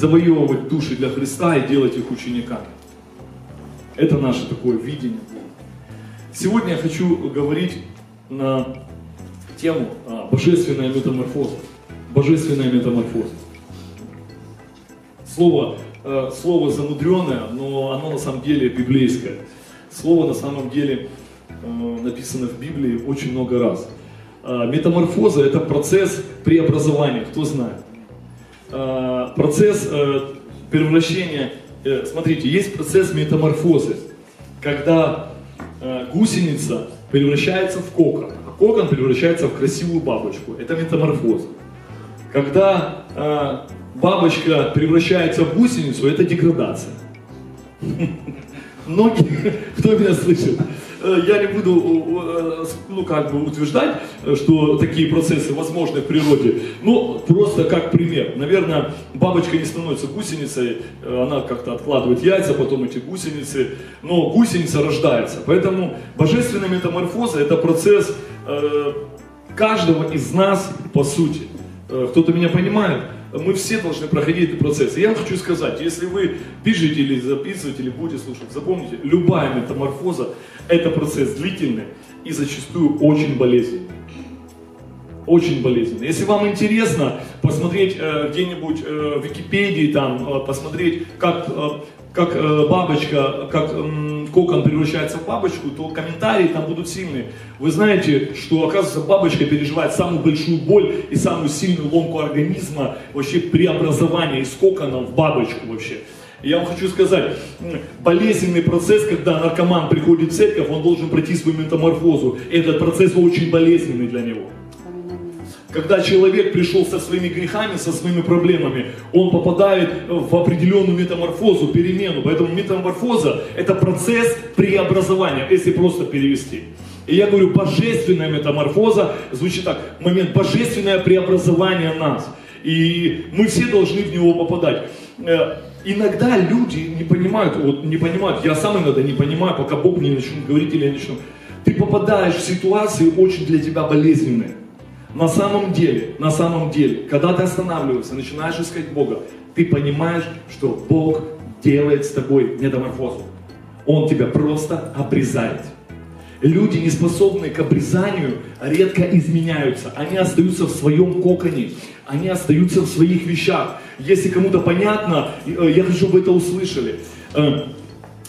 завоевывать души для Христа и делать их учениками. Это наше такое видение. Сегодня я хочу говорить на тему а, божественная метаморфоза. Божественная метаморфоза. Слово, э, слово замудренное, но оно на самом деле библейское. Слово на самом деле э, написано в Библии очень много раз. Э, метаморфоза – это процесс преобразования, кто знает. Э, процесс э, превращения, э, смотрите, есть процесс метаморфозы, когда гусеница превращается в кокон, а кокон превращается в красивую бабочку. Это метаморфоза. Когда бабочка превращается в гусеницу, это деградация. Многие, кто меня слышит, я не буду, э, ну, как бы утверждать, что такие процессы возможны в природе, но просто как пример. Наверное, бабочка не становится гусеницей, э, она как-то откладывает яйца, потом эти гусеницы, но гусеница рождается. Поэтому божественная метаморфоза – это процесс каждого из нас по сути. Кто-то меня понимает? Мы все должны проходить этот процесс. И я хочу сказать, если вы пишете или записываете, или будете слушать, запомните, любая метаморфоза – это процесс длительный и зачастую очень болезненный. Очень болезненный. Если вам интересно посмотреть э, где-нибудь э, в Википедии, там, э, посмотреть, как э, как э, бабочка, как э, кокон превращается в бабочку, то комментарии там будут сильные. Вы знаете, что, оказывается, бабочка переживает самую большую боль и самую сильную ломку организма, вообще преобразование из кокона в бабочку вообще. я вам хочу сказать, болезненный процесс, когда наркоман приходит в церковь, он должен пройти свою метаморфозу. Этот процесс очень болезненный для него. Когда человек пришел со своими грехами, со своими проблемами, он попадает в определенную метаморфозу, перемену. Поэтому метаморфоза – это процесс преобразования, если просто перевести. И я говорю, божественная метаморфоза звучит так, момент божественное преобразование нас. И мы все должны в него попадать. Э, иногда люди не понимают, вот не понимают, я сам иногда не понимаю, пока Бог не начнет говорить или я начну. Ты попадаешь в ситуации очень для тебя болезненные. На самом деле, на самом деле, когда ты останавливаешься, начинаешь искать Бога, ты понимаешь, что Бог делает с тобой метаморфозу. Он тебя просто обрезает. Люди, не способные к обрезанию, редко изменяются. Они остаются в своем коконе. Они остаются в своих вещах. Если кому-то понятно, э, я хочу, чтобы вы это услышали.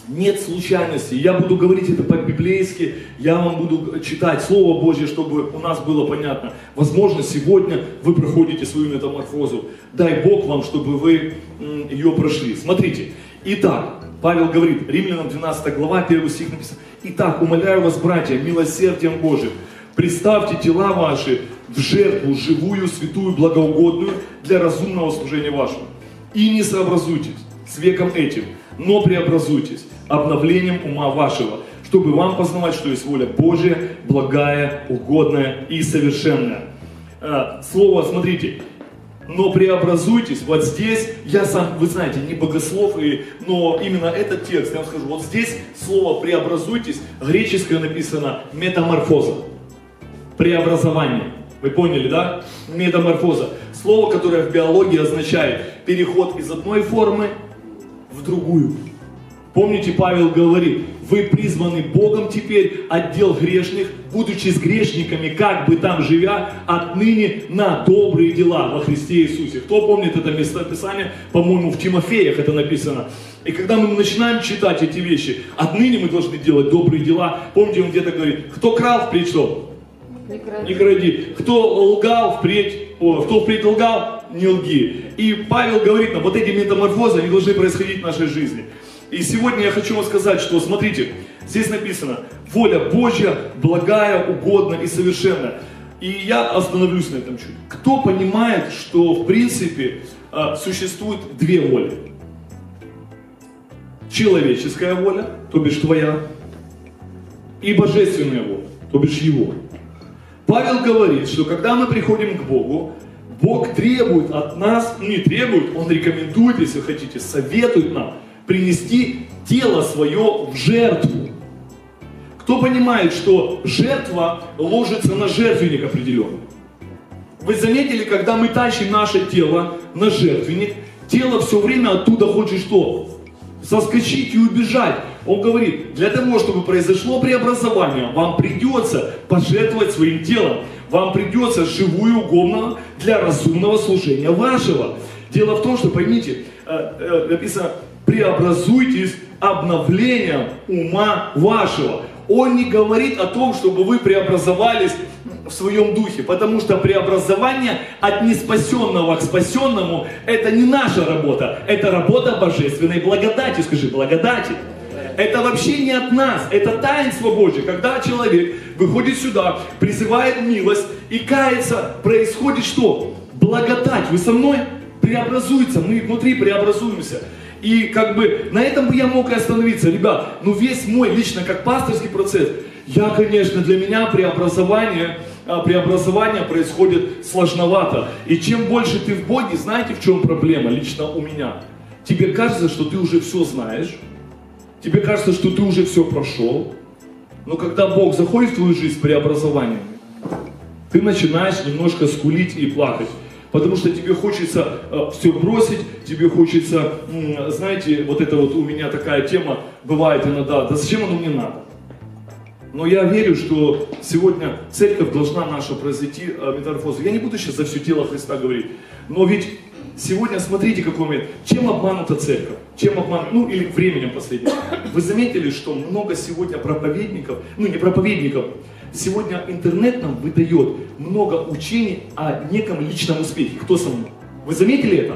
Нет случайностей. Я буду говорить это по-библейски, я вам буду читать Слово Божье, чтобы у нас было понятно. Возможно, сегодня вы проходите свою метаморфозу. Дай Бог вам, чтобы вы ее прошли. Смотрите. Итак, Павел говорит, Римлянам 12 глава, 1 стих написано. Итак, умоляю вас, братья, милосердием Божьим, представьте тела ваши в жертву живую, святую, благоугодную для разумного служения вашего. И не сообразуйтесь с веком этим, но преобразуйтесь обновлением ума вашего, чтобы вам познавать, что есть воля Божья, благая, угодная и совершенная. А, слово, смотрите, но преобразуйтесь, вот здесь, я сам, вы знаете, не богослов, и, но именно этот текст, я вам скажу, вот здесь слово преобразуйтесь, греческое написано метаморфоза, преобразование. Вы поняли, да? Метаморфоза. Слово, которое в биологии означает переход из одной формы в другую. Помните, Павел говорит, вы призваны Богом теперь отдел грешных, будучи с грешниками, как бы там живя, отныне на добрые дела во Христе Иисусе. Кто помнит это местописание? По-моему, в Тимофеях это написано. И когда мы начинаем читать эти вещи, отныне мы должны делать добрые дела. Помните, он где-то говорит, кто крал впредь что? Не кради. Не кради. Кто лгал впредь, о, кто впредь лгал, не лги. И Павел говорит нам, вот эти метаморфозы, они должны происходить в нашей жизни. И сегодня я хочу вам сказать, что, смотрите, здесь написано, воля Божья, благая, угодная и совершенная. И я остановлюсь на этом чуть. Кто понимает, что в принципе а, существует две воли? Человеческая воля, то бишь твоя, и божественная воля, то бишь его. Павел говорит, что когда мы приходим к Богу, Бог требует от нас, ну не требует, Он рекомендует, если хотите, советует нам принести тело свое в жертву. Кто понимает, что жертва ложится на жертвенник определенный? Вы заметили, когда мы тащим наше тело на жертвенник, тело все время оттуда хочет что? Соскочить и убежать. Он говорит, для того, чтобы произошло преобразование, вам придется пожертвовать своим телом. Вам придется живую угодно для разумного служения вашего. Дело в том, что, поймите, э, э, написано, преобразуйтесь обновлением ума вашего. Он не говорит о том, чтобы вы преобразовались в своем духе, потому что преобразование от неспасенного к спасенному – это не наша работа, это работа божественной благодати, скажи, благодати. Это вообще не от нас, это таинство Божье. Когда человек выходит сюда, призывает милость и кается, происходит что? Благодать. Вы со мной? Преобразуется, мы внутри преобразуемся. И как бы на этом бы я мог и остановиться. Ребят, ну весь мой лично как пасторский процесс, я, конечно, для меня преобразование, а, преобразование происходит сложновато. И чем больше ты в Боге, знаете, в чем проблема лично у меня? Тебе кажется, что ты уже все знаешь, тебе кажется, что ты уже все прошел, но когда Бог заходит в твою жизнь с преобразованием, ты начинаешь немножко скулить и плакать. Потому что тебе хочется э, все бросить, тебе хочется, знаете, вот это вот у меня такая тема бывает иногда, да зачем оно мне надо? Но я верю, что сегодня церковь должна наша произойти э, метаморфозу. Я не буду сейчас за все тело Христа говорить, но ведь сегодня смотрите какой момент. Чем обманута церковь? Чем обманута, ну или временем последним. Вы заметили, что много сегодня проповедников, ну не проповедников, Сегодня интернет нам выдает много учений о неком личном успехе. Кто со мной? Вы заметили это?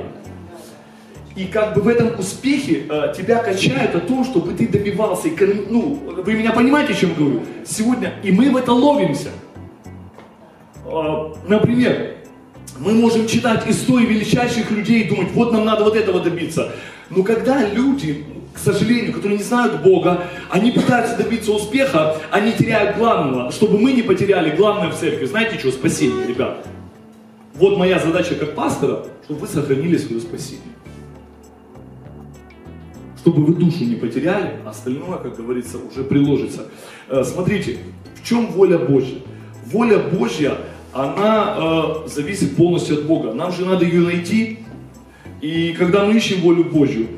И как бы в этом успехе э, тебя качают о том, чтобы ты добивался. Ну, вы меня понимаете, о чем говорю? Сегодня, и мы в это ловимся. Э, например, мы можем читать истории величайших людей и думать, вот нам надо вот этого добиться. Но когда люди к сожалению, которые не знают Бога, они пытаются добиться успеха, они теряют главного, чтобы мы не потеряли главное в церкви. Знаете что? Спасение, ребят. Вот моя задача как пастора, чтобы вы сохранили свое спасение. Чтобы вы душу не потеряли, а остальное, как говорится, уже приложится. Э, смотрите, в чем воля Божья? Воля Божья, она э, зависит полностью от Бога. Нам же надо ее найти. И когда мы ищем волю Божью,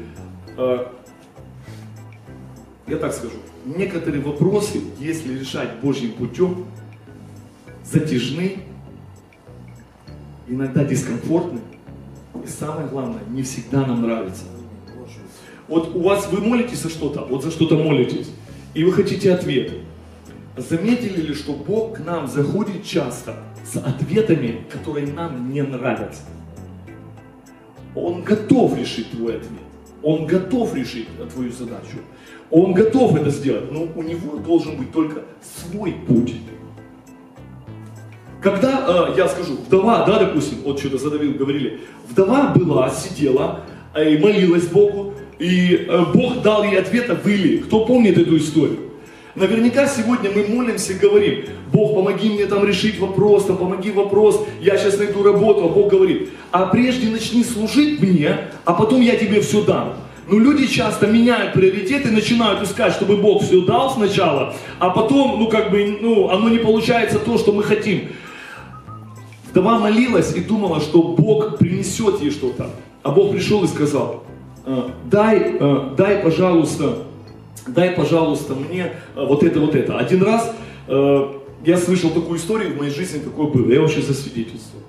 э, я так скажу, некоторые вопросы, если решать Божьим путем, затяжны, иногда дискомфортны, и самое главное, не всегда нам нравится. Вот у вас вы молитесь за что-то, вот за что-то молитесь, и вы хотите ответ. Заметили ли, что Бог к нам заходит часто с ответами, которые нам не нравятся? Он готов решить твой ответ. Он готов решить твою задачу. Он готов это сделать, но у него должен быть только свой путь. Когда, э, я скажу, вдова, да, допустим, вот что-то задавил, говорили, вдова была, сидела э, и молилась Богу, и э, Бог дал ей ответа в Или. Кто помнит эту историю? Наверняка сегодня мы молимся и говорим, Бог, помоги мне там решить вопрос, там, помоги вопрос, я сейчас найду работу, а Бог говорит, а прежде начни служить мне, а потом я тебе все дам. Но люди часто меняют приоритеты, начинают искать, чтобы Бог все дал сначала, а потом, ну как бы, ну, оно не получается то, что мы хотим. Вдова молилась и думала, что Бог принесет ей что-то. А Бог пришел и сказал, «Э, дай, э, дай, пожалуйста, дай, пожалуйста, мне э, вот это, вот это. Один раз я слышал такую историю, в моей жизни такое было, я вообще засвидетельствую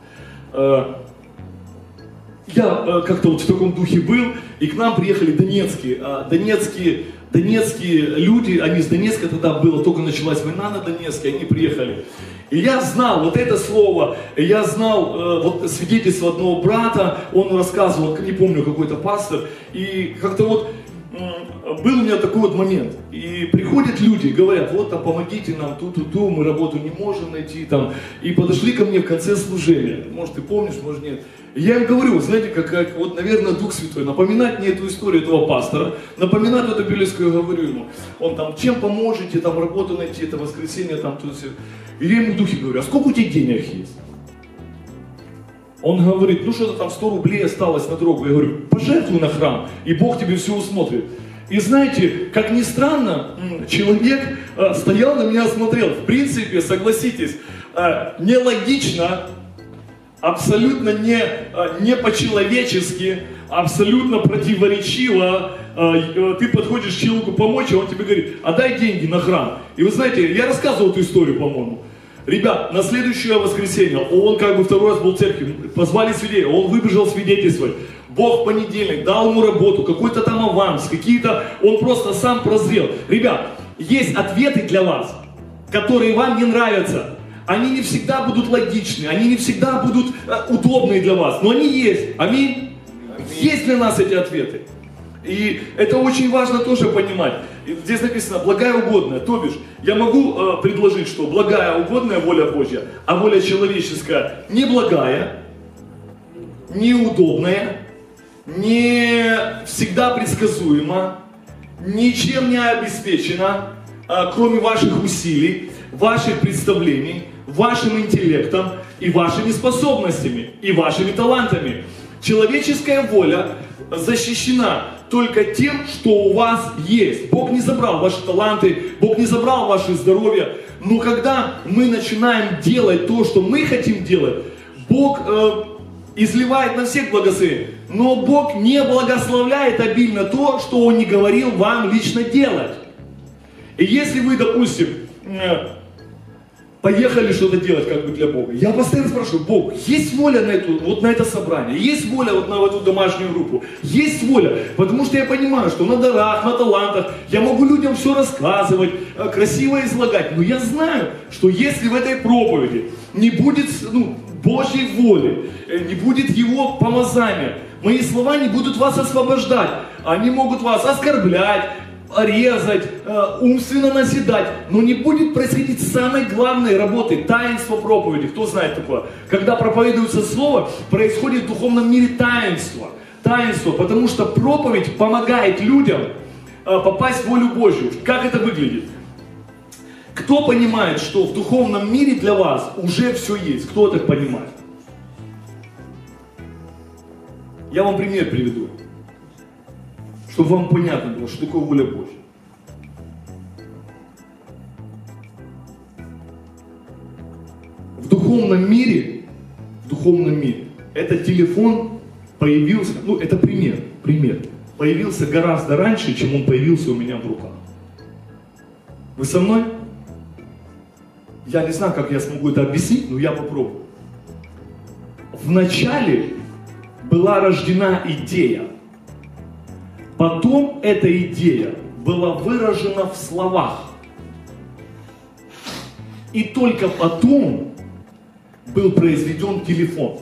я э, как-то вот в таком духе был, и к нам приехали донецкие, э, донецкие, донецкие люди, они с Донецка тогда было, только началась война на Донецке, они приехали. И я знал вот это слово, я знал э, вот свидетельство одного брата, он рассказывал, не помню, какой-то пастор, и как-то вот был у меня такой вот момент. И приходят люди, говорят, вот там помогите нам, ту-ту-ту, мы работу не можем найти там. И подошли ко мне в конце служения. Может, ты помнишь, может, нет. Я им говорю, знаете, как, как вот, наверное, Дух Святой, напоминать мне эту историю этого пастора, напоминать эту библейскую, я говорю ему, он там, чем поможете, там, работу найти, это воскресенье, там, тут все. И я ему в духе говорю, а сколько у тебя денег есть? Он говорит, ну что-то там 100 рублей осталось на дорогу. Я говорю, пожертвуй на храм, и Бог тебе все усмотрит. И знаете, как ни странно, человек э, стоял на меня, смотрел. В принципе, согласитесь, э, нелогично, абсолютно не, э, не по-человечески, абсолютно противоречиво. Ты подходишь человеку помочь, а он тебе говорит, а дай деньги на храм. И вы знаете, я рассказывал эту историю, по-моему. Ребят, на следующее воскресенье, он как бы второй раз был в церкви, позвали свидетелей, он выбежал свидетельствовать. Бог понедельник дал ему работу, какой-то там аванс, какие-то, он просто сам прозрел. Ребят, есть ответы для вас, которые вам не нравятся. Они не всегда будут логичны, они не всегда будут э, удобные для вас, но они есть. Аминь. Есть для нас эти ответы. И это очень важно тоже понимать. Здесь написано благая угодная. То бишь, я могу э, предложить, что благая угодная воля Божья, а воля человеческая не благая, неудобная, не всегда предсказуема, ничем не обеспечена, э, кроме ваших усилий, ваших представлений, вашим интеллектом и вашими способностями, и вашими талантами. Человеческая воля защищена только тем, что у вас есть. Бог не забрал ваши таланты, Бог не забрал ваше здоровье. Но когда мы начинаем делать то, что мы хотим делать, Бог э, изливает на всех благословение. Но Бог не благословляет обильно то, что Он не говорил вам лично делать. И если вы, допустим, э, поехали что-то делать как бы для Бога. Я постоянно спрашиваю, Бог, есть воля на, эту, вот на это собрание? Есть воля вот на эту домашнюю группу? Есть воля? Потому что я понимаю, что на дарах, на талантах я могу людям все рассказывать, э, красиво излагать. Но я знаю, что если в этой проповеди не будет ну, Божьей воли, э, не будет Его помазания, мои слова не будут вас освобождать. Они могут вас оскорблять, резать, э, умственно наседать, но не будет происходить самой главной работы, таинство проповеди. Кто знает такое? Когда проповедуется слово, происходит в духовном мире таинство. Таинство, потому что проповедь помогает людям э, попасть в волю Божью. Как это выглядит? Кто понимает, что в духовном мире для вас уже все есть? Кто так понимает? Я вам пример приведу чтобы вам понятно было, что такое воля Божья. В духовном мире, в духовном мире, этот телефон появился, ну это пример, пример, появился гораздо раньше, чем он появился у меня в руках. Вы со мной? Я не знаю, как я смогу это объяснить, но я попробую. Вначале была рождена идея – Потом эта идея была выражена в словах. И только потом был произведен телефон.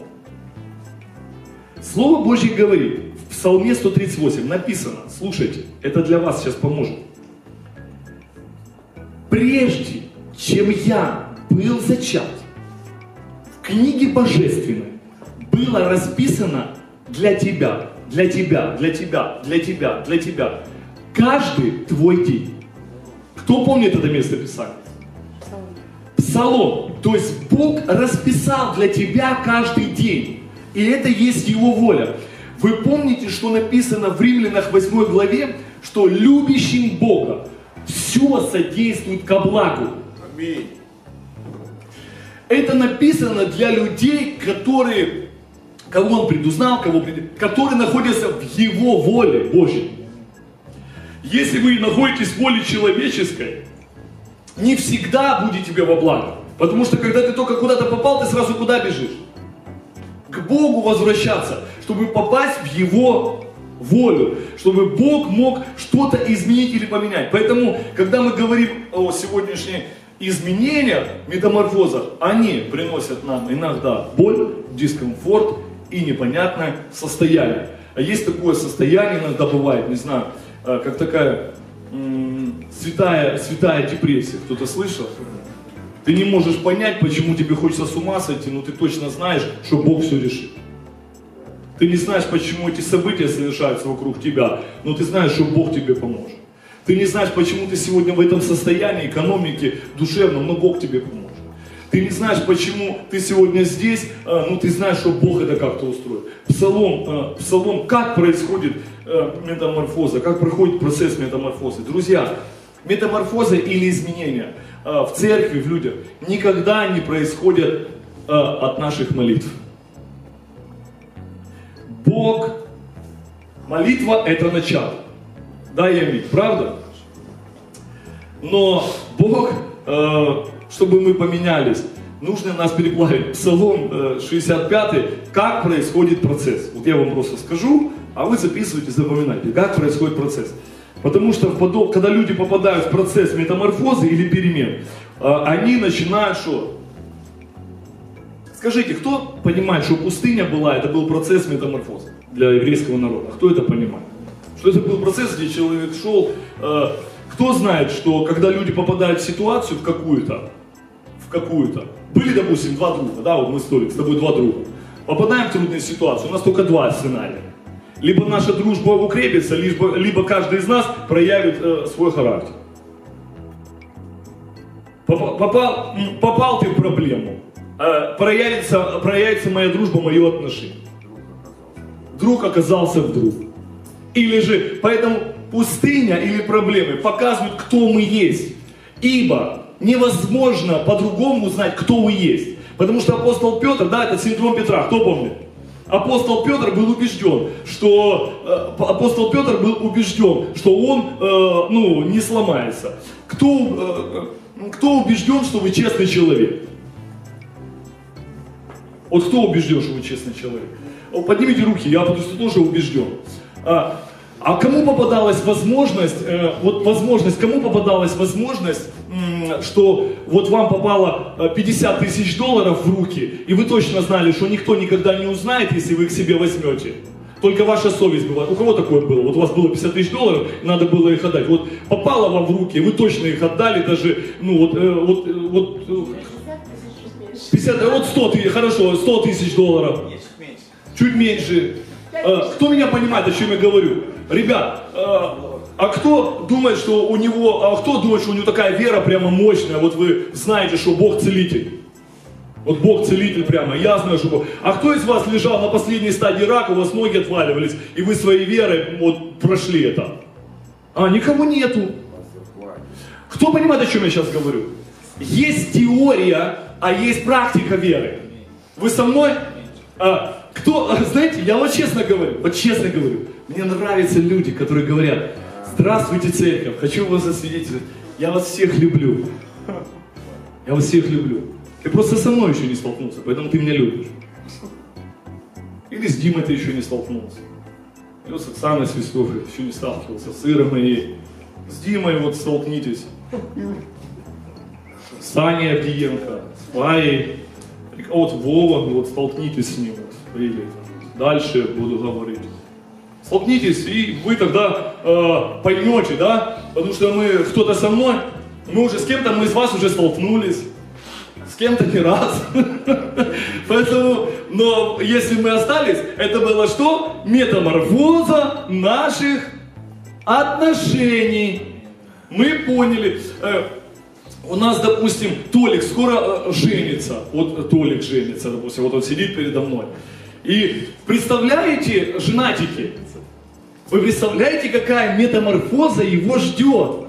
Слово Божье говорит, в Псалме 138 написано, слушайте, это для вас сейчас поможет. Прежде, чем я был зачат, в книге божественной было расписано для тебя для тебя, для тебя, для тебя, для тебя. Каждый твой день. Кто помнит это место Писания? Псалом. То есть Бог расписал для тебя каждый день. И это есть Его воля. Вы помните, что написано в Римлянах 8 главе, что любящим Бога все содействует ко благу. Аминь. Это написано для людей, которые кого он предузнал, кого пред... который находится в его воле Божьей. Если вы находитесь в воле человеческой, не всегда будет тебе во благо. Потому что когда ты только куда-то попал, ты сразу куда бежишь? К Богу возвращаться, чтобы попасть в Его волю, чтобы Бог мог что-то изменить или поменять. Поэтому, когда мы говорим о сегодняшних изменениях, метаморфозах, они приносят нам иногда боль, дискомфорт, и непонятное состояние. А есть такое состояние, иногда бывает, не знаю, э, как такая святая, святая депрессия. Кто-то слышал? Ты не можешь понять, почему тебе хочется с ума сойти, но ты точно знаешь, что Бог все решит. Ты не знаешь, почему эти события совершаются вокруг тебя, но ты знаешь, что Бог тебе поможет. Ты не знаешь, почему ты сегодня в этом состоянии экономики душевном, но Бог тебе поможет. Ты не знаешь, почему ты сегодня здесь, а, ну ты знаешь, что Бог это как-то устроил. Псалом, а, псалом, как происходит а, метаморфоза, как проходит процесс метаморфозы. Друзья, метаморфоза или изменения в церкви, в людях никогда не происходят от наших молитв. Бог Молитва это начало. Да, я ведь, правда? Но Бог, э, чтобы мы поменялись, нужно нас переплавить. Псалом э, 65, как происходит процесс. Вот я вам просто скажу, а вы записывайте, запоминайте, как происходит процесс. Потому что когда люди попадают в процесс метаморфозы или перемен, э, они начинают что? Скажите, кто понимает, что пустыня была, это был процесс метаморфозы для еврейского народа? Кто это понимает? Что это был процесс, где человек шел. Э, кто знает, что когда люди попадают в ситуацию в какую-то, в какую-то, были, допустим, два друга, да, вот мы столик, с тобой два друга, попадаем в трудную ситуацию, у нас только два сценария. Либо наша дружба укрепится, либо, либо каждый из нас проявит э, свой характер. Попал, попал ты в проблему, э, проявится, проявится моя дружба, мое отношение. Друг оказался вдруг. Или же, поэтому пустыня или проблемы показывают, кто мы есть. Ибо невозможно по-другому узнать, кто вы есть. Потому что апостол Петр, да, это синдром Петра, кто помнит? Апостол Петр был убежден, что э, апостол Петр был убежден, что он, э, ну, не сломается. Кто, э, кто убежден, что вы честный человек? Вот кто убежден, что вы честный человек? Поднимите руки, я потому что тоже убежден. А, а кому попадалась возможность, э, вот возможность, кому попадалась возможность, э, что вот вам попало 50 э, тысяч долларов в руки, и вы точно знали, что никто никогда не узнает, если вы их себе возьмете. Только ваша совесть была. У кого такое было? Вот у вас было 50 тысяч долларов, надо было их отдать. Вот попало вам в руки, вы точно их отдали, даже, ну вот, э, вот, э, вот 50, вот 100 тысяч, хорошо, 100 тысяч долларов. Чуть меньше. Кто меня понимает, о чем я говорю? Ребят, э, а кто думает, что у него, а кто думает, что у него такая вера прямо мощная? Вот вы знаете, что Бог целитель. Вот Бог целитель прямо, я знаю, что Бог. А кто из вас лежал на последней стадии рака, у вас ноги отваливались, и вы своей верой вот прошли это? А, никого нету. Кто понимает, о чем я сейчас говорю? Есть теория, а есть практика веры. Вы со мной? А, кто, знаете, я вот честно говорю, вот честно говорю, мне нравятся люди, которые говорят, здравствуйте, церковь, хочу вас засвидетельствовать, я вас всех люблю. Я вас всех люблю. Ты просто со мной еще не столкнулся, поэтому ты меня любишь. Или с Димой ты еще не столкнулся. Или с Оксаной Свистовой еще не сталкивался, с Ирой моей. С Димой вот столкнитесь. С Саней Авдиенко, с Фаей. Вот Вова, вот столкнитесь с ним. Или дальше буду говорить столкнитесь, и вы тогда э, поймете, да, потому что мы, кто-то со мной, мы уже с кем-то, мы из вас уже столкнулись, с кем-то не раз. Поэтому, но если мы остались, это было что? Метаморфоза наших отношений. Мы поняли. Э, у нас, допустим, Толик скоро э, женится. Вот Толик женится, допустим, вот он сидит передо мной. И представляете, женатики, вы представляете, какая метаморфоза его ждет?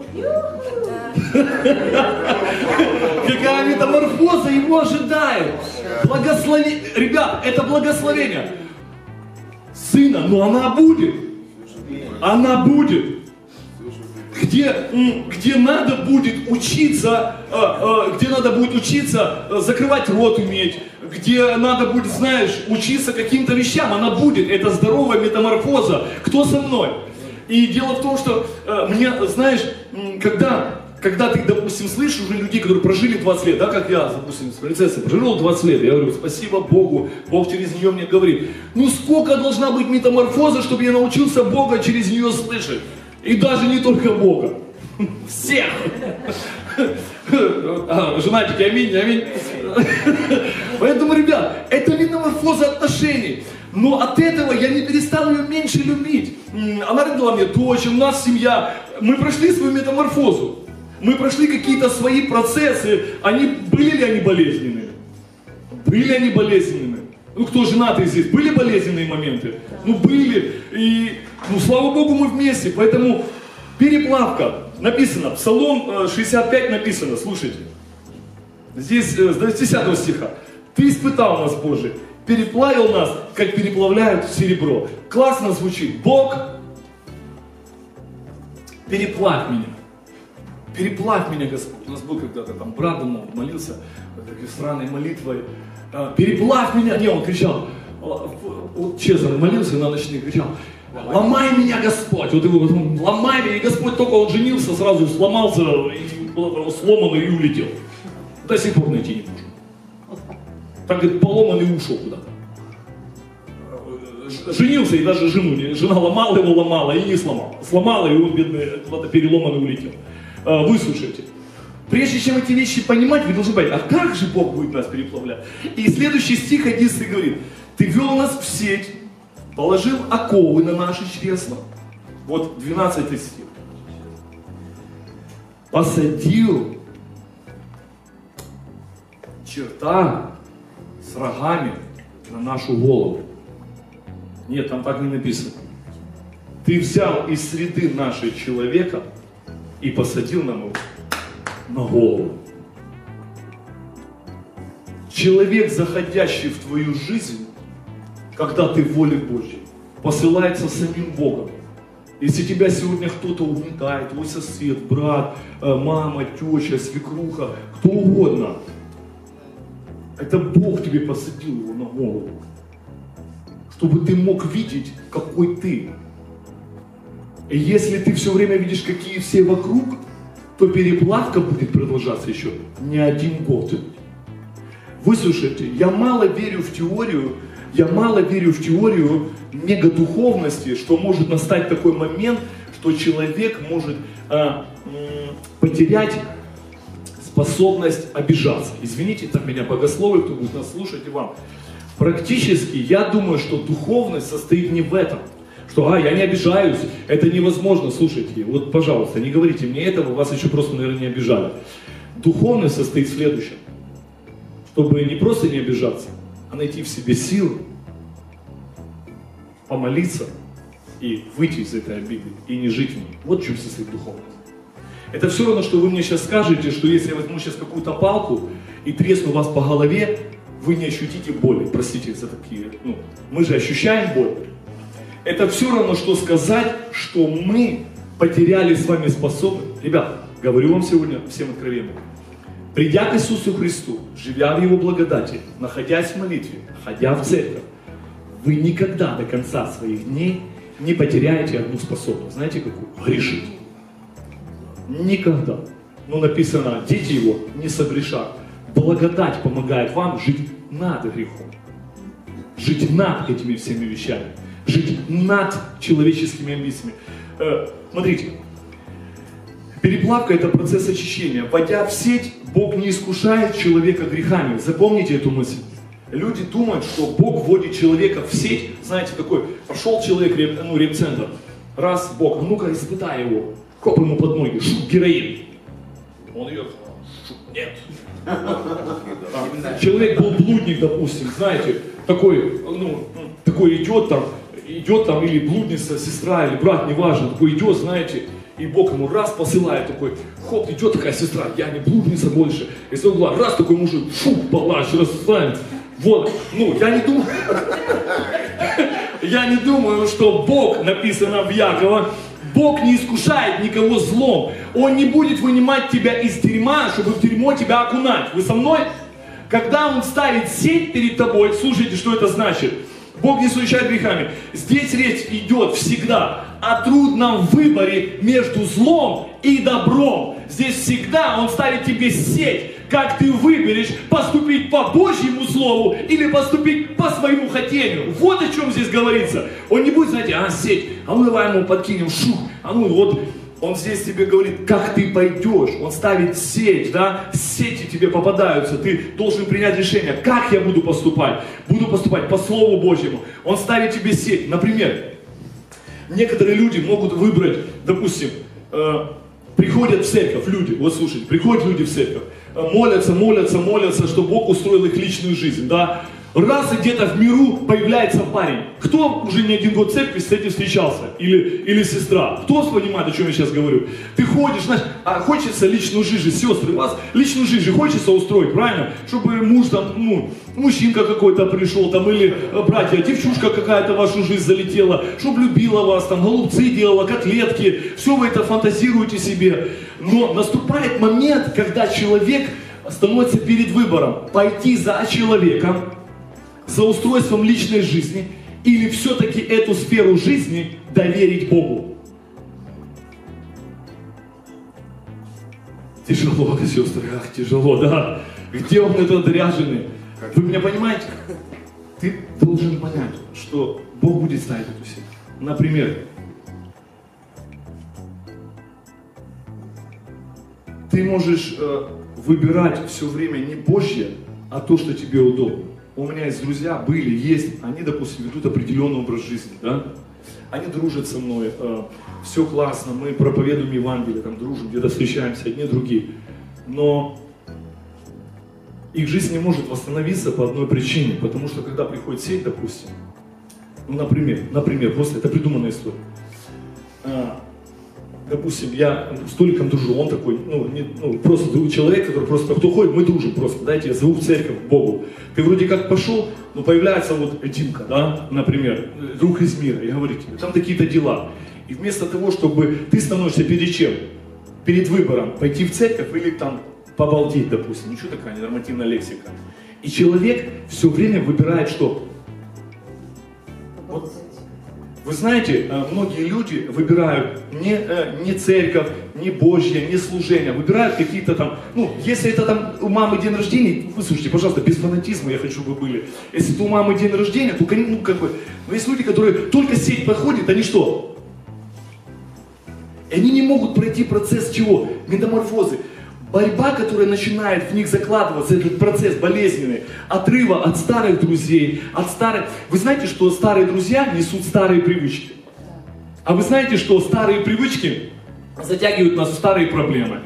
Какая метаморфоза его ожидает? Благослови... Ребят, это благословение. Сына, но она будет. Она будет где, где надо будет учиться, э, э, где надо будет учиться э, закрывать рот уметь, где надо будет, знаешь, учиться каким-то вещам, она будет, это здоровая метаморфоза. Кто со мной? И дело в том, что мне, знаешь, когда когда ты, допустим, слышишь уже людей, которые прожили 20 лет, да, как я, допустим, с принцессой, прожил 20 лет, я говорю, спасибо Богу, Бог через нее мне говорит. Ну сколько должна быть метаморфоза, чтобы я научился Бога через нее слышать? И даже не только Бога. Всех. А, женатики, аминь, аминь. Поэтому, ребят, это метаморфоза отношений. Но от этого я не перестал ее меньше любить. Она родила мне дочь, у нас семья. Мы прошли свою метаморфозу. Мы прошли какие-то свои процессы. Они были ли они болезненными? Были они болезненными? Ну, кто женатый здесь, были болезненные моменты? Ну, были. И, ну, слава Богу, мы вместе. Поэтому переплавка. Написано, Псалом 65 э, написано, слушайте. Здесь, э, с 10 стиха. Ты испытал нас, Боже, переплавил нас, как переплавляют серебро. Классно звучит. Бог, переплавь меня. Переплавь меня, Господь. У нас был когда-то там брат дома, молился такой странной молитвой. «А, Переплавь меня. Не, он кричал. а, Вот честно, молился на ночных, кричал. Ломай меня, Господь. Вот его потом, ломай меня. И Господь только он женился, сразу сломался, и был сломан и улетел. До сих пор найти не можем. Так говорит, поломан и ушел куда-то. Женился и даже жену, жена ломала его, ломала и не сломал. Сломала, и он, бедный, куда-то переломан и улетел. А, Выслушайте. Прежде чем эти вещи понимать, вы должны понять, а как же Бог будет нас переплавлять? И следующий стих 11 говорит, ты вел нас в сеть, положил оковы на наши чресла. Вот 12 стих. Посадил черта с рогами на нашу голову. Нет, там так не написано. Ты взял из среды нашей человека и посадил нам его на голову. Человек, заходящий в твою жизнь, когда ты в воле Божьей, посылается самим Богом. Если тебя сегодня кто-то угнетает, твой сосед, брат, э, мама, теща, свекруха, кто угодно, это Бог тебе посадил его на голову, чтобы ты мог видеть, какой ты. И если ты все время видишь, какие все вокруг, то переплавка будет продолжаться еще не один год. Выслушайте, я мало верю в теорию, я мало верю в теорию мегадуховности, что может настать такой момент, что человек может а, потерять способность обижаться. Извините, так меня богословы, кто будет нас слушать и вам. Практически я думаю, что духовность состоит не в этом. Что, а, я не обижаюсь, это невозможно, слушайте, вот, пожалуйста, не говорите мне этого, вас еще просто, наверное, не обижали. Духовность состоит в следующем. Чтобы не просто не обижаться, а найти в себе силы, помолиться и выйти из этой обиды и не жить в ней. Вот в чем состоит духовность. Это все равно, что вы мне сейчас скажете, что если я возьму сейчас какую-то палку и тресну вас по голове, вы не ощутите боли. Простите за такие, ну, мы же ощущаем боль. Это все равно, что сказать, что мы потеряли с вами способность. Ребят, говорю вам сегодня всем откровенно. Придя к Иисусу Христу, живя в Его благодати, находясь в молитве, ходя в церковь, вы никогда до конца своих дней не потеряете одну способность. Знаете какую? Грешить. Никогда. Но написано, дети его не согрешат. Благодать помогает вам жить над грехом. Жить над этими всеми вещами. Жить над человеческими амбициями. Э, смотрите, переплавка это процесс очищения. Войдя в сеть, Бог не искушает человека грехами. Запомните эту мысль. Люди думают, что Бог вводит человека в сеть, знаете, такой, пошел человек, ну, репцентр, раз, Бог, ну-ка испытай его, коп ему под ноги, шут, героин. Он ее, шут, нет. А, Человек был блудник, допустим, знаете, такой, ну, такой идет там, идет там или блудница, сестра, или брат, неважно, такой идет, знаете, и Бог ему раз посылает такой, хоп, идет такая сестра, я не блудница больше. Из угла раз такой мужик, фу, палач, раз станет. Вот, ну, я не думаю, я не думаю, что Бог, написано в Якова, Бог не искушает никого злом. Он не будет вынимать тебя из дерьма, чтобы в дерьмо тебя окунать. Вы со мной? Когда Он ставит сеть перед тобой, слушайте, что это значит. Бог не случает грехами. Здесь речь идет всегда о трудном выборе между злом и добром. Здесь всегда Он ставит тебе сеть, как ты выберешь поступить по Божьему Слову или поступить по своему хотению. Вот о чем здесь говорится. Он не будет, знаете, а сеть, а ну давай ему подкинем, шух, а ну вот он здесь тебе говорит, как ты пойдешь. Он ставит сеть, да, сети тебе попадаются. Ты должен принять решение, как я буду поступать. Буду поступать по Слову Божьему. Он ставит тебе сеть. Например, некоторые люди могут выбрать, допустим, э, приходят в церковь люди, вот слушайте, приходят люди в церковь, молятся, молятся, молятся, что Бог устроил их личную жизнь, да. Раз и где-то в миру появляется парень. Кто уже не один год церкви с этим встречался? Или, или сестра? Кто понимает, о чем я сейчас говорю? Ты ходишь, знаешь, а хочется личную жизнь, сестры, у вас личную жизнь хочется устроить, правильно? Чтобы муж там, ну, мужчинка какой-то пришел, там, или э, братья, девчушка какая-то в вашу жизнь залетела, чтобы любила вас, там, голубцы делала, котлетки, все вы это фантазируете себе. Но наступает момент, когда человек становится перед выбором, пойти за человеком, за устройством личной жизни, или все-таки эту сферу жизни доверить Богу. Тяжело, сестры, ах, тяжело, да. Где он этот ряженый? Вы меня понимаете? Ты должен понять, что Бог будет ставить эту сеть. Например, ты можешь э, выбирать все время не Божье, а то, что тебе удобно. У меня есть друзья, были, есть, они, допустим, ведут определенный образ жизни, да? Они дружат со мной, э, все классно, мы проповедуем Евангелие, там дружим, где-то встречаемся, одни другие. Но их жизнь не может восстановиться по одной причине, потому что когда приходит сеть, допустим, ну, например, например, просто это придуманная история. А, допустим, я с Толиком дружу, он такой, ну, не, ну, просто человек, который просто, кто ходит, мы дружим просто, дайте, я зову в церковь, к Богу. Ты вроде как пошел, но появляется вот Димка, да, например, друг из мира, и говорит тебе, там какие-то дела. И вместо того, чтобы ты становишься перед чем? Перед выбором, пойти в церковь или там побалдеть, допустим, ничего такая ненормативная лексика. И человек все время выбирает что? Вот вы знаете, э, многие люди выбирают не, э, не церковь, не Божье, не служение, выбирают какие-то там, ну, если это там у мамы день рождения, выслушайте, пожалуйста, без фанатизма я хочу, чтобы вы были. Если это у мамы день рождения, то, ну, как бы, но есть люди, которые только сеть проходят, они что? И они не могут пройти процесс чего? Метаморфозы борьба, которая начинает в них закладываться, этот процесс болезненный, отрыва от старых друзей, от старых... Вы знаете, что старые друзья несут старые привычки? А вы знаете, что старые привычки затягивают нас в старые проблемы?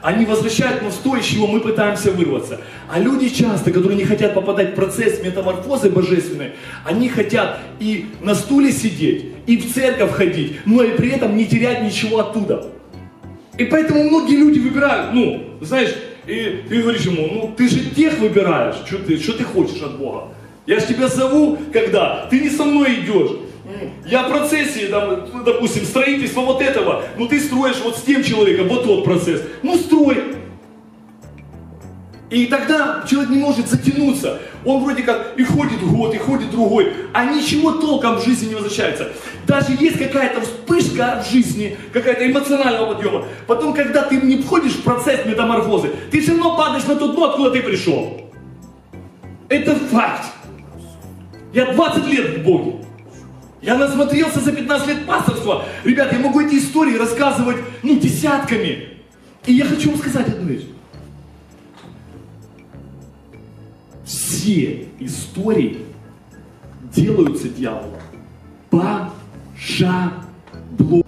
Они возвращают нас в то, из чего мы пытаемся вырваться. А люди часто, которые не хотят попадать в процесс метаморфозы божественной, они хотят и на стуле сидеть, и в церковь ходить, но и при этом не терять ничего оттуда. И поэтому многие люди выбирают, ну, знаешь, и ты говоришь ему, ну ты же тех выбираешь, что ты, что ты хочешь от Бога. Я же тебя зову, когда ты не со мной идешь. Я в процессе, там, допустим, строительства вот этого, ну ты строишь вот с тем человеком, вот тот процесс. Ну строй. И тогда человек не может затянуться. Он вроде как и ходит год, и ходит другой, а ничего толком в жизни не возвращается. Даже есть какая-то вспышка в жизни, какая-то эмоционального подъема. Потом, когда ты не входишь в процесс метаморфозы, ты все равно падаешь на тот дно, откуда ты пришел. Это факт. Я 20 лет в Боге. Я насмотрелся за 15 лет пасторства. Ребят, я могу эти истории рассказывать, ну, десятками. И я хочу вам сказать одну вещь. Все истории делаются дьяволом по шаблону.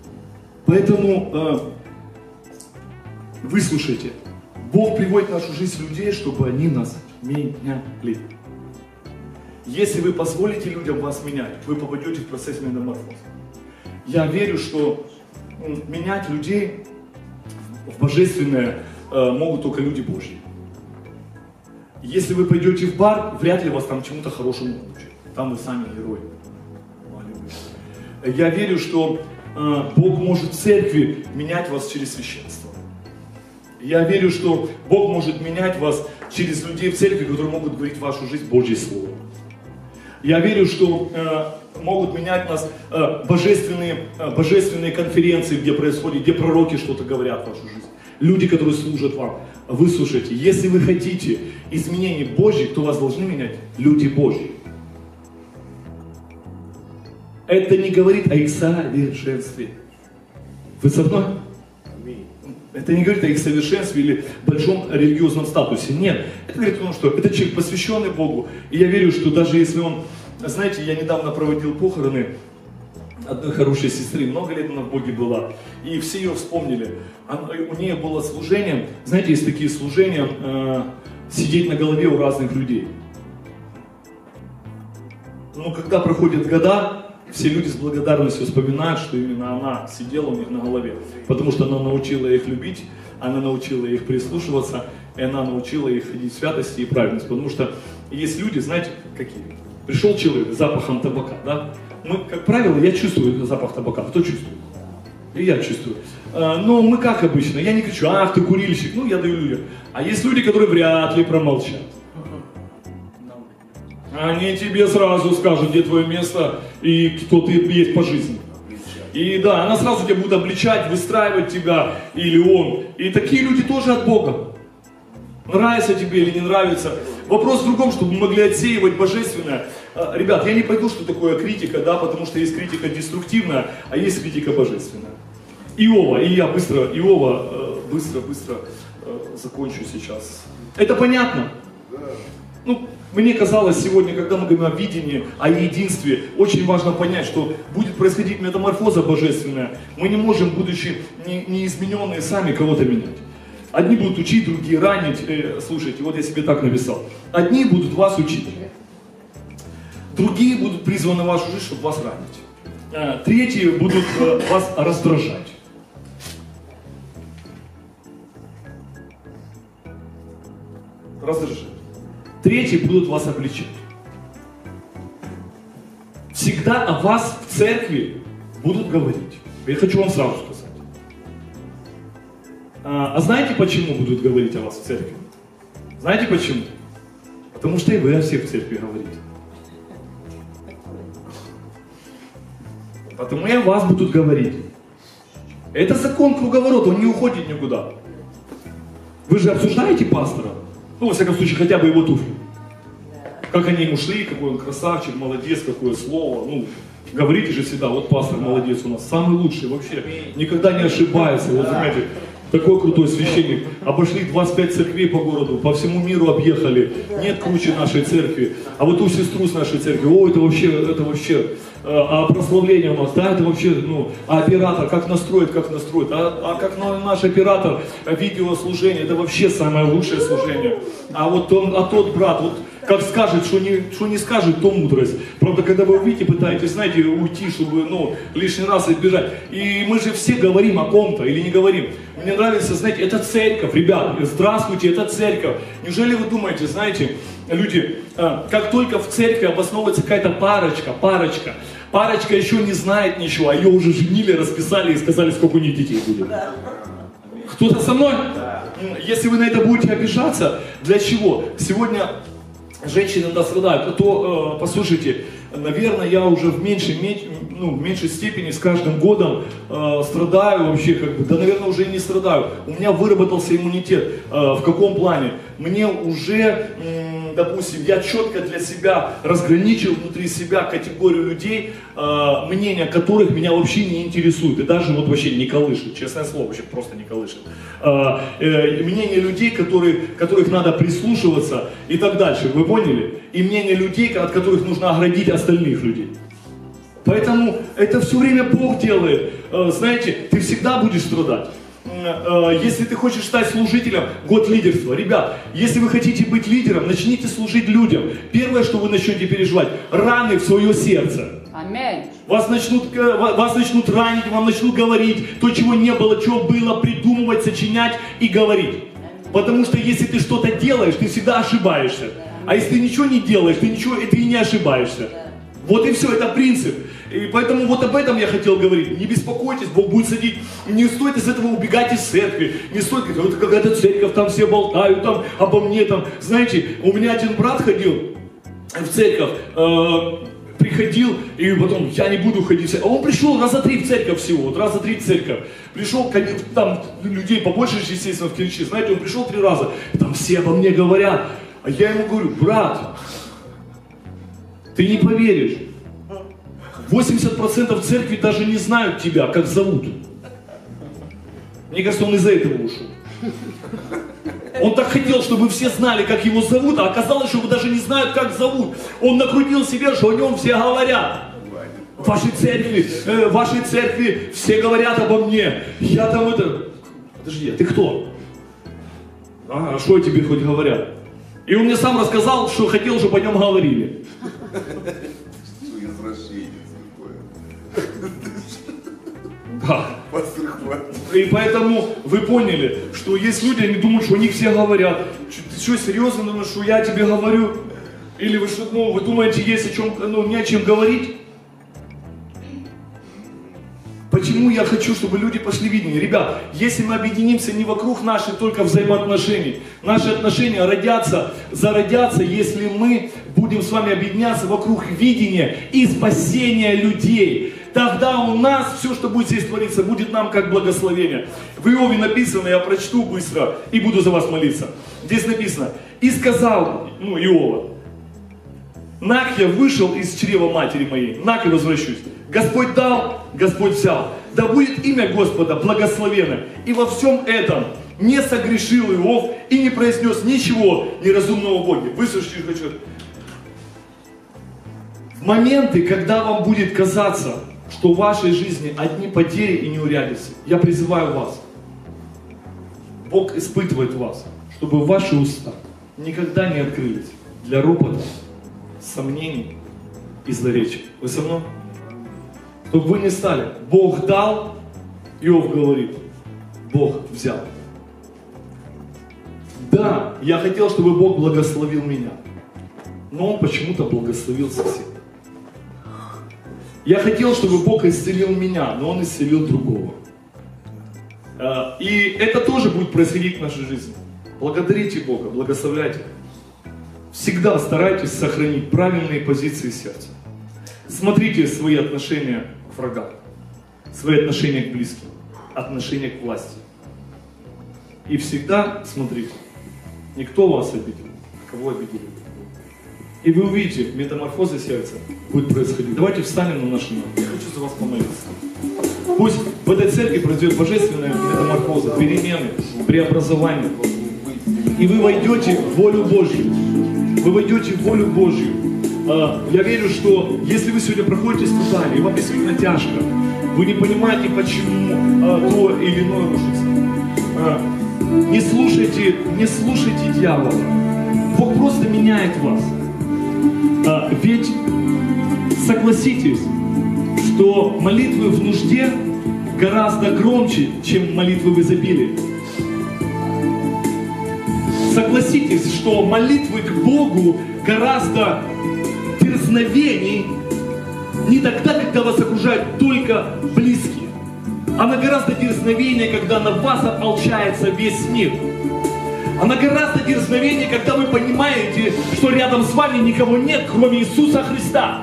Поэтому э, выслушайте. Бог приводит в нашу жизнь людей, чтобы они нас меняли. Если вы позволите людям вас менять, вы попадете в процесс метаморфоза. Я верю, что менять людей в божественное э, могут только люди Божьи. Если вы пойдете в бар, вряд ли вас там чему-то хорошему научат. Там вы сами герои. Я верю, что э, Бог может в церкви менять вас через священство. Я верю, что Бог может менять вас через людей в церкви, которые могут говорить в вашу жизнь Божье Слово. Я верю, что э, могут менять нас э, божественные, божественные конференции, где происходит, где пророки что-то говорят в вашу жизнь. Люди, которые служат вам. Выслушайте, если вы хотите изменений Божьих, то вас должны менять люди Божьи. Это не говорит о их совершенстве. Вы со мной? Это не говорит о их совершенстве или большом религиозном статусе. Нет. Это говорит о том, что это человек, посвященный Богу. И я верю, что даже если он... Знаете, я недавно проводил похороны одной хорошей сестры, много лет она в Боге была, и все ее вспомнили. Она, у нее было служение, знаете, есть такие служения, э, сидеть на голове у разных людей. Но когда проходят года, все люди с благодарностью вспоминают, что именно она сидела у них на голове, потому что она научила их любить, она научила их прислушиваться, и она научила их ходить в святости и праведность, потому что есть люди, знаете, какие? Пришел человек с запахом табака, да? Мы, как правило, я чувствую запах табака. Кто чувствует? И я чувствую. А, но мы как обычно, я не кричу, ах, ты курильщик, ну я даю людям. А есть люди, которые вряд ли промолчат. Они тебе сразу скажут, где твое место и кто ты есть по жизни. И да, она сразу тебя будет обличать, выстраивать тебя, или он. И такие люди тоже от Бога. Нравится тебе или не нравится. Вопрос в другом, чтобы мы могли отсеивать божественное. А, ребят, я не пойду, что такое критика, да, потому что есть критика деструктивная, а есть критика божественная. Иова, и я быстро, Иова, э, быстро, быстро э, закончу сейчас. Это понятно? Ну, мне казалось сегодня, когда мы говорим о видении, о единстве, очень важно понять, что будет происходить метаморфоза божественная. Мы не можем, будучи неизмененные, сами кого-то менять. Одни будут учить, другие ранить. Э, слушайте, вот я себе так написал. Одни будут вас учить. Другие будут призваны вашу жизнь, чтобы вас ранить. А, третьи будут э, вас раздражать. Раздражать. Третьи будут вас обличать. Всегда о вас в церкви будут говорить. Я хочу вам сразу сказать. А, а знаете, почему будут говорить о вас в церкви? Знаете почему? Потому что и вы о всех в церкви говорите. Потому и о вас будут говорить. Это закон круговорота, он не уходит никуда. Вы же обсуждаете пастора? Ну, во всяком случае, хотя бы его туфли. Как они ему шли, какой он красавчик, молодец, какое слово. Ну, говорите же всегда, вот пастор молодец у нас, самый лучший вообще, никогда не ошибается. Вот знаете, такой крутой священник. Обошли 25 церквей по городу, по всему миру объехали. Нет круче нашей церкви. А вот ту сестру с нашей церкви, о, это вообще, это вообще, э, а прославление у нас, да, это вообще, ну, а оператор, как настроит, как настроит, а, а как наш оператор, видеослужение, это вообще самое лучшее служение. А вот он, а тот брат, вот как скажет, что не, что не скажет, то мудрость. Правда, когда вы увидите, пытаетесь, знаете, уйти, чтобы, ну, лишний раз избежать. И мы же все говорим о ком-то или не говорим. Мне нравится, знаете, это церковь, ребят, здравствуйте, это церковь. Неужели вы думаете, знаете, люди, а, как только в церкви обосновывается какая-то парочка, парочка, парочка еще не знает ничего, а ее уже женили, расписали и сказали, сколько у них детей будет. Кто-то со мной? Если вы на это будете обижаться, для чего? Сегодня женщины иногда страдают, то, э, послушайте, наверное, я уже в меньшей, ну, в меньшей степени с каждым годом э, страдаю вообще, как бы, да, наверное, уже и не страдаю. У меня выработался иммунитет. Э, в каком плане? Мне уже, э, допустим, я четко для себя разграничил внутри себя категорию людей, э, мнения которых меня вообще не интересует. И даже вот вообще не колышет, честное слово, вообще просто не колышет. Э, э, мнение людей, которые, которых надо прислушиваться и так дальше. Вы поняли? И мнение людей, от которых нужно оградить остальных людей. Поэтому это все время Бог делает. Э, знаете, ты всегда будешь страдать. Э, если ты хочешь стать служителем, год лидерства. Ребят, если вы хотите быть лидером, начните служить людям. Первое, что вы начнете переживать, раны в свое сердце. Аминь. Вас начнут, э, вас начнут ранить, вам начнут говорить то, чего не было, что было, придумывать, сочинять и говорить. Потому что если ты что-то делаешь, ты всегда ошибаешься. А если ты ничего не делаешь, ты ничего, ты и не ошибаешься. Вот и все, это принцип. И поэтому вот об этом я хотел говорить. Не беспокойтесь, Бог будет садить. Не стоит из этого убегать из церкви. Не стоит говорить, вот какая-то церковь, там все болтают, там обо мне, там. Знаете, у меня один брат ходил в церковь, э, приходил, и потом, я не буду ходить в церковь. А он пришел раза три в церковь всего, вот раза три в церковь. Пришел, там людей побольше, естественно, в Киричи, знаете, он пришел три раза, там все обо мне говорят. А я ему говорю, брат, ты не поверишь, 80% церкви даже не знают тебя, как зовут. Мне кажется, он из-за этого ушел. Он так хотел, чтобы все знали, как его зовут, а оказалось, что его даже не знают, как зовут. Он накрутил себе, что о нем все говорят. В вашей церкви, э, в церкви все говорят обо мне. Я там это... Подожди, а ты кто? А, что тебе хоть говорят? И он мне сам рассказал, что хотел, чтобы о нем говорили. Да. И поэтому вы поняли, что есть люди, они думают, что они все говорят. Ты что, серьезно думаешь, что я тебе говорю? Или вы что, ну, вы думаете, есть о чем, ну, не о чем говорить? Почему я хочу, чтобы люди пошли в видение? Ребят, если мы объединимся не вокруг наших только взаимоотношений, наши отношения родятся, зародятся, если мы будем с вами объединяться вокруг видения и спасения людей. Тогда у нас все, что будет здесь твориться, будет нам как благословение. В Иове написано, я прочту быстро и буду за вас молиться. Здесь написано, и сказал, ну, Иова, Нак я вышел из чрева матери моей, нак и возвращусь. Господь дал, Господь взял. Да будет имя Господа благословенно. И во всем этом не согрешил Иов и не произнес ничего неразумного Боге. Выслушайте, хочу. В моменты, когда вам будет казаться, что в вашей жизни одни потери и неурядицы, я призываю вас. Бог испытывает вас, чтобы ваши уста никогда не открылись для ропота, сомнений и злоречия. Вы со мной? Чтобы вы не стали. Бог дал, Иов говорит, Бог взял. Да, я хотел, чтобы Бог благословил меня. Но Он почему-то благословил соседа. Я хотел, чтобы Бог исцелил меня, но Он исцелил другого. А, и это тоже будет происходить в нашей жизни. Благодарите Бога, благословляйте. Всегда старайтесь сохранить правильные позиции сердца. Смотрите свои отношения врагам, свои отношения к близким, отношения к власти. И всегда смотрите, никто вас обидел, кого обидели. И вы увидите, метаморфоза сердца будет происходить. Давайте встанем на наши ноги. Я хочу за вас помолиться. Пусть в этой церкви произойдет божественная метаморфоза, перемены, преобразование. И вы войдете в волю Божью. Вы войдете в волю Божью. А, я верю, что если вы сегодня проходите испытание, и вам действительно тяжко, вы не понимаете, почему а, то или иное рушится. А, не слушайте, не слушайте дьявола. Бог просто меняет вас. Ведь согласитесь, что молитвы в нужде гораздо громче, чем молитвы в изобилии. Согласитесь, что молитвы к Богу гораздо дерзновений не тогда, когда вас окружают только близкие. Она гораздо дерзновение, когда на вас ополчается весь мир. Она гораздо дерзновение, когда вы понимаете, что рядом с вами никого нет, кроме Иисуса Христа.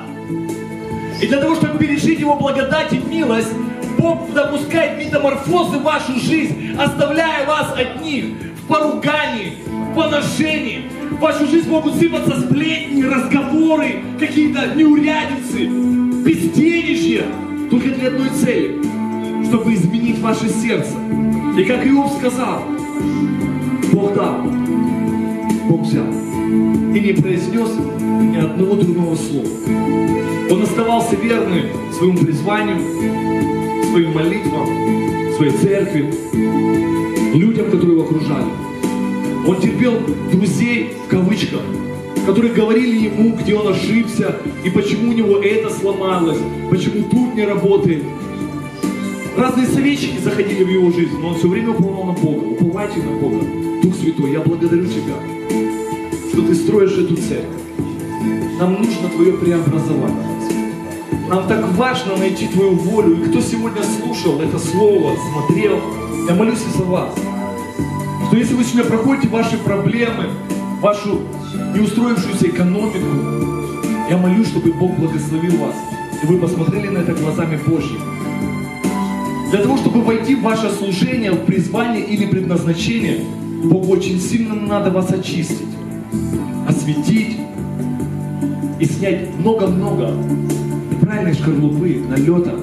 И для того, чтобы пережить Его благодать и милость, Бог допускает метаморфозы в вашу жизнь, оставляя вас одних в поругании, в поношении. В вашу жизнь могут сыпаться сплетни, разговоры, какие-то неурядицы, безденежье, только для одной цели, чтобы изменить ваше сердце. И как Иов сказал, Бог дал, Бог взял. И не произнес ни одного другого слова. Он оставался верным своему призванию, своим молитвам, своей церкви, людям, которые его окружали. Он терпел друзей в кавычках, которые говорили ему, где он ошибся, и почему у него это сломалось, почему тут не работает. Разные советчики заходили в его жизнь, но он все время уповал на Бога. Уповайте на Бога. Дух Святой, я благодарю Тебя, что Ты строишь эту церковь. Нам нужно Твое преобразование. Нам так важно найти Твою волю. И кто сегодня слушал это слово, смотрел, я молюсь за вас. Что если вы сегодня проходите ваши проблемы, вашу неустроившуюся экономику, я молюсь, чтобы Бог благословил вас. И вы посмотрели на это глазами Божьими. Для того, чтобы войти в ваше служение, в призвание или предназначение, Богу очень сильно надо вас очистить, осветить и снять много-много неправильной шкарлупы, налета,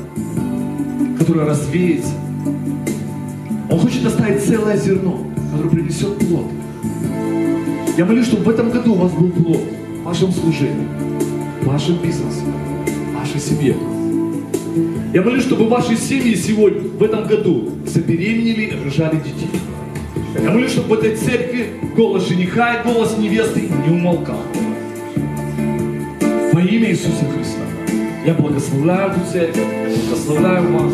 которая развеется. Он хочет оставить целое зерно, которое принесет плод. Я молюсь, чтобы в этом году у вас был плод в вашем служении, в вашем бизнесе, в вашей семье. Я молюсь, чтобы ваши семьи сегодня, в этом году, забеременели и рожали детей. Я молюсь, чтобы в этой церкви голос жениха и голос невесты не умолкал. Во имя Иисуса Христа. Я благословляю эту церковь, благословляю вас.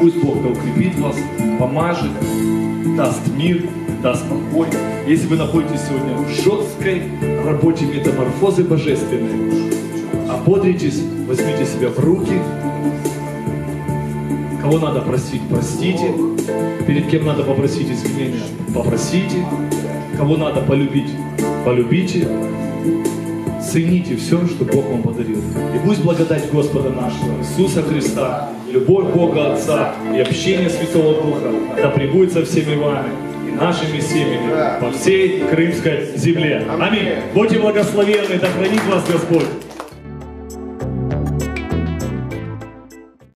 Пусть Бог да укрепит вас, помажет, даст мир, даст покой. Если вы находитесь сегодня в жесткой работе метаморфозы божественной, ободритесь, возьмите себя в руки. Кого надо простить, простите. Перед кем надо попросить извинения, попросите. Кого надо полюбить, полюбите. Цените все, что Бог вам подарил. И пусть благодать Господа нашего, Иисуса Христа, любовь Бога Отца и общение Святого Духа да пребудет со всеми вами нашими семьями по всей Крымской земле. Аминь. Будьте благословенны, да хранит вас Господь.